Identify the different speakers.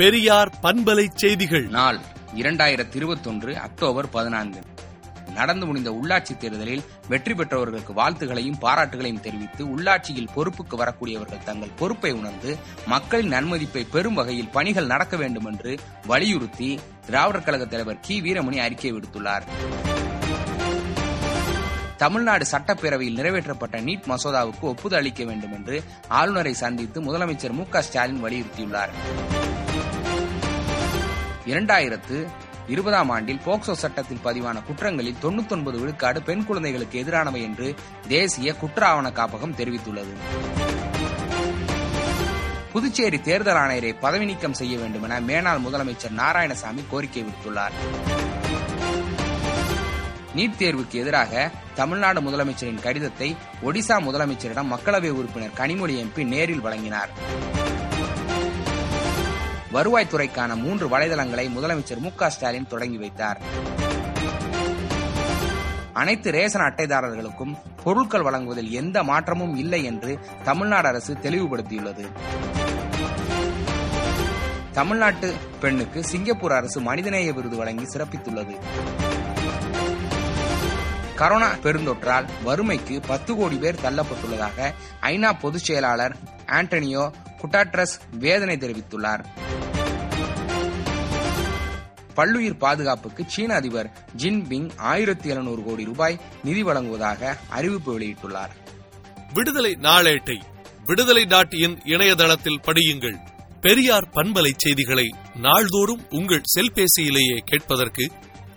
Speaker 1: பெரியார் பண்பலை செய்திகள் நாள்
Speaker 2: இரண்டாயிரத்தி இருபத்தி ஒன்று அக்டோபர் பதினான்கு நடந்து முடிந்த உள்ளாட்சி தேர்தலில் வெற்றி பெற்றவர்களுக்கு வாழ்த்துகளையும் பாராட்டுகளையும் தெரிவித்து உள்ளாட்சியில் பொறுப்புக்கு வரக்கூடியவர்கள் தங்கள் பொறுப்பை உணர்ந்து மக்களின் நன்மதிப்பை பெறும் வகையில் பணிகள் நடக்க வேண்டும் என்று வலியுறுத்தி திராவிடர் கழக தலைவர் கி வீரமணி அறிக்கை விடுத்துள்ளார் தமிழ்நாடு சட்டப்பேரவையில் நிறைவேற்றப்பட்ட நீட் மசோதாவுக்கு ஒப்புதல் அளிக்க வேண்டும் என்று ஆளுநரை சந்தித்து முதலமைச்சர் மு ஸ்டாலின் வலியுறுத்தியுள்ளார் இரண்டாயிரத்து இருபதாம் ஆண்டில் போக்சோ சட்டத்தில் பதிவான குற்றங்களில் தொண்ணூத்தொன்பது விழுக்காடு பெண் குழந்தைகளுக்கு எதிரானவை என்று தேசிய குற்ற ஆவண காப்பகம் தெரிவித்துள்ளது புதுச்சேரி தேர்தல் ஆணையரை பதவி நீக்கம் செய்ய வேண்டும் என மேனாள் முதலமைச்சர் நாராயணசாமி கோரிக்கை விடுத்துள்ளார் நீட் தேர்வுக்கு எதிராக தமிழ்நாடு முதலமைச்சரின் கடிதத்தை ஒடிசா முதலமைச்சரிடம் மக்களவை உறுப்பினர் கனிமொழி எம்பி நேரில் வழங்கினார் வருவாய்த்துறைக்கான மூன்று வலைதளங்களை முதலமைச்சர் மு ஸ்டாலின் தொடங்கி வைத்தார் அனைத்து ரேசன் அட்டைதாரர்களுக்கும் பொருட்கள் வழங்குவதில் எந்த மாற்றமும் இல்லை என்று தமிழ்நாடு அரசு தெளிவுபடுத்தியுள்ளது தமிழ்நாட்டு பெண்ணுக்கு சிங்கப்பூர் அரசு மனிதநேய விருது வழங்கி சிறப்பித்துள்ளது கரோனா பெருந்தொற்றால் வறுமைக்கு பத்து கோடி பேர் தள்ளப்பட்டுள்ளதாக ஐநா பொதுச் செயலாளர் ஆண்டனியோ குட்டாட்ரஸ் வேதனை தெரிவித்துள்ளார் பல்லுயிர் பாதுகாப்புக்கு சீன அதிபர் ஜின் பிங் ஆயிரத்தி எழுநூறு கோடி ரூபாய் நிதி வழங்குவதாக அறிவிப்பு வெளியிட்டுள்ளார்
Speaker 1: விடுதலை நாளேட்டை விடுதலை டாட் இன் இணையதளத்தில் படியுங்கள் பெரியார் பண்பலை செய்திகளை நாள்தோறும் உங்கள் செல்பேசியிலேயே கேட்பதற்கு